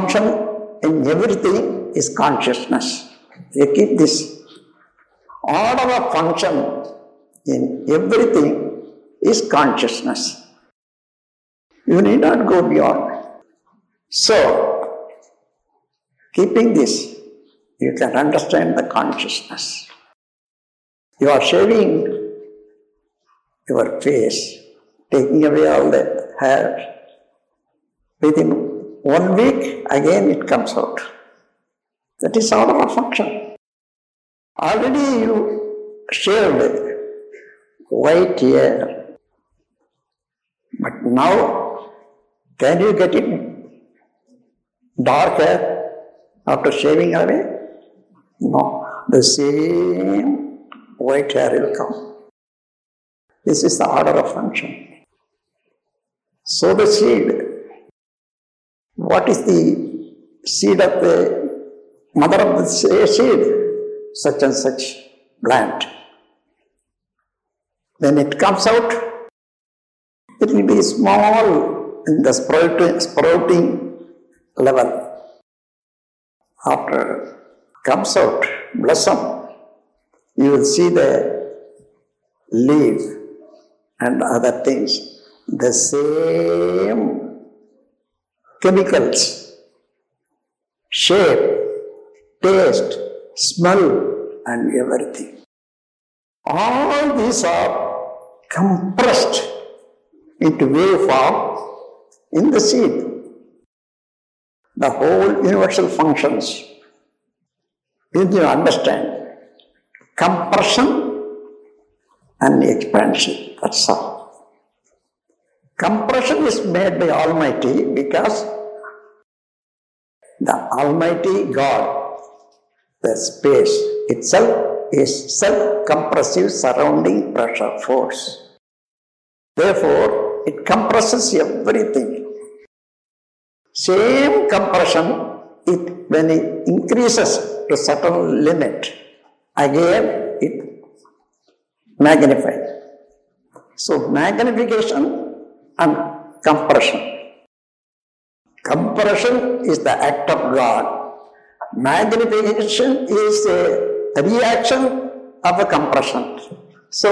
function in everything is consciousness. You keep this. Order of function in everything is consciousness. You need not go beyond. So, keeping this, you can understand the consciousness. You are shaving your face, taking away all the hair. Within one week, again it comes out. That is order of function. Already you shaved white hair, but now can you get it dark hair after shaving away? No, the same white hair will come. This is the order of function. So the seed. What is the seed of the mother of the seed? Such and such plant. When it comes out, it will be small in the sprouting, level. After comes out, blossom, you will see the leaf and other things. The same chemicals, shape, taste, smell, and everything. All these are compressed into wave form in the seed. The whole universal functions. When you understand compression and expansion, that's all. Compression is made by Almighty because the Almighty God, the space itself is self-compressive surrounding pressure force. Therefore, it compresses everything. Same compression, it when it increases to certain limit, again it magnifies. So magnification and compression. Compression is the act of God. Magnification is a reaction of a compression. So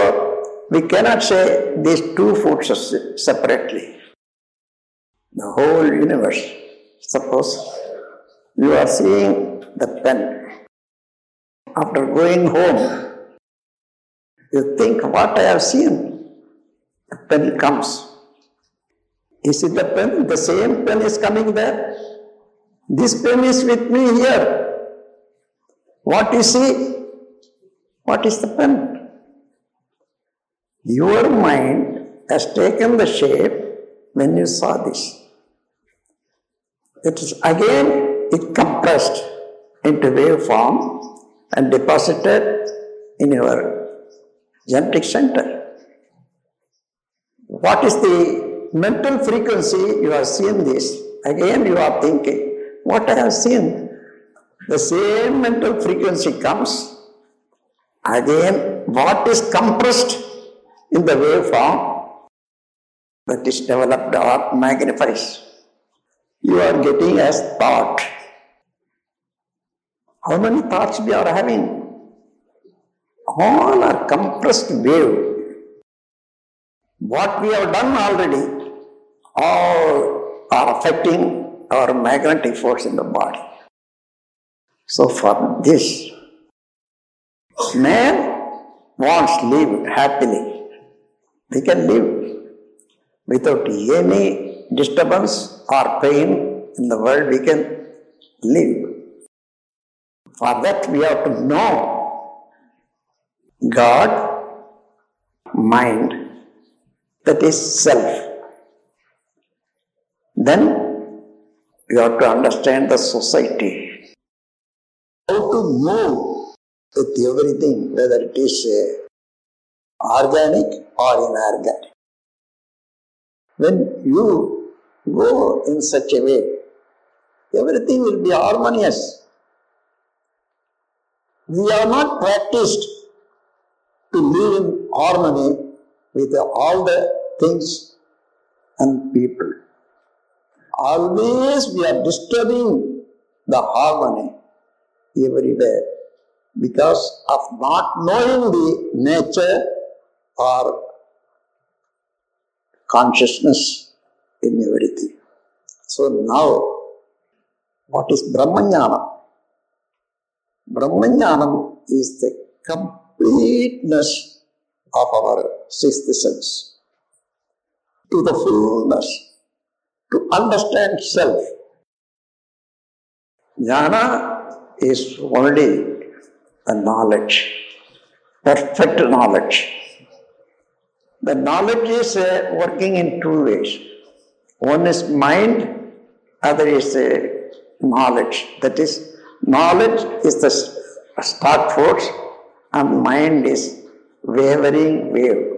we cannot say these two forces separately. The whole universe. Suppose you are seeing the pen. After going home, you think what I have seen. The pen comes. Is it the pen? The same pen is coming there. This pen is with me here. What you see? What is the pen? Your mind has taken the shape when you saw this. It is again it compressed into wave form and deposited in your genetic center. What is the mental frequency you have seen this? Again you are thinking, what I have seen? The same mental frequency comes. Again, what is compressed in the waveform that is developed or magnifies. You are getting as thought. How many thoughts we are having? All are compressed wave. What we have done already, all are affecting our magnetic force in the body. So for this, man wants to live happily. We can live without any disturbance or pain in the world. We can live. For that, we have to know God, mind, that is self. Then you have to understand the society. How to move with everything, whether it is uh, organic or inorganic. When you go in such a way, everything will be harmonious. We are not practiced to live in harmony with all the things and people. always we are disturbing the harmony everywhere because of not knowing the nature or consciousness in everything. So now, what is Brahmajnana? Brahmajnana is the completeness of our sixth sense to the fullness to understand self. Jnana is only a knowledge, perfect knowledge. The knowledge is uh, working in two ways. One is mind, other is uh, knowledge. That is, knowledge is the start force, and mind is wavering wave.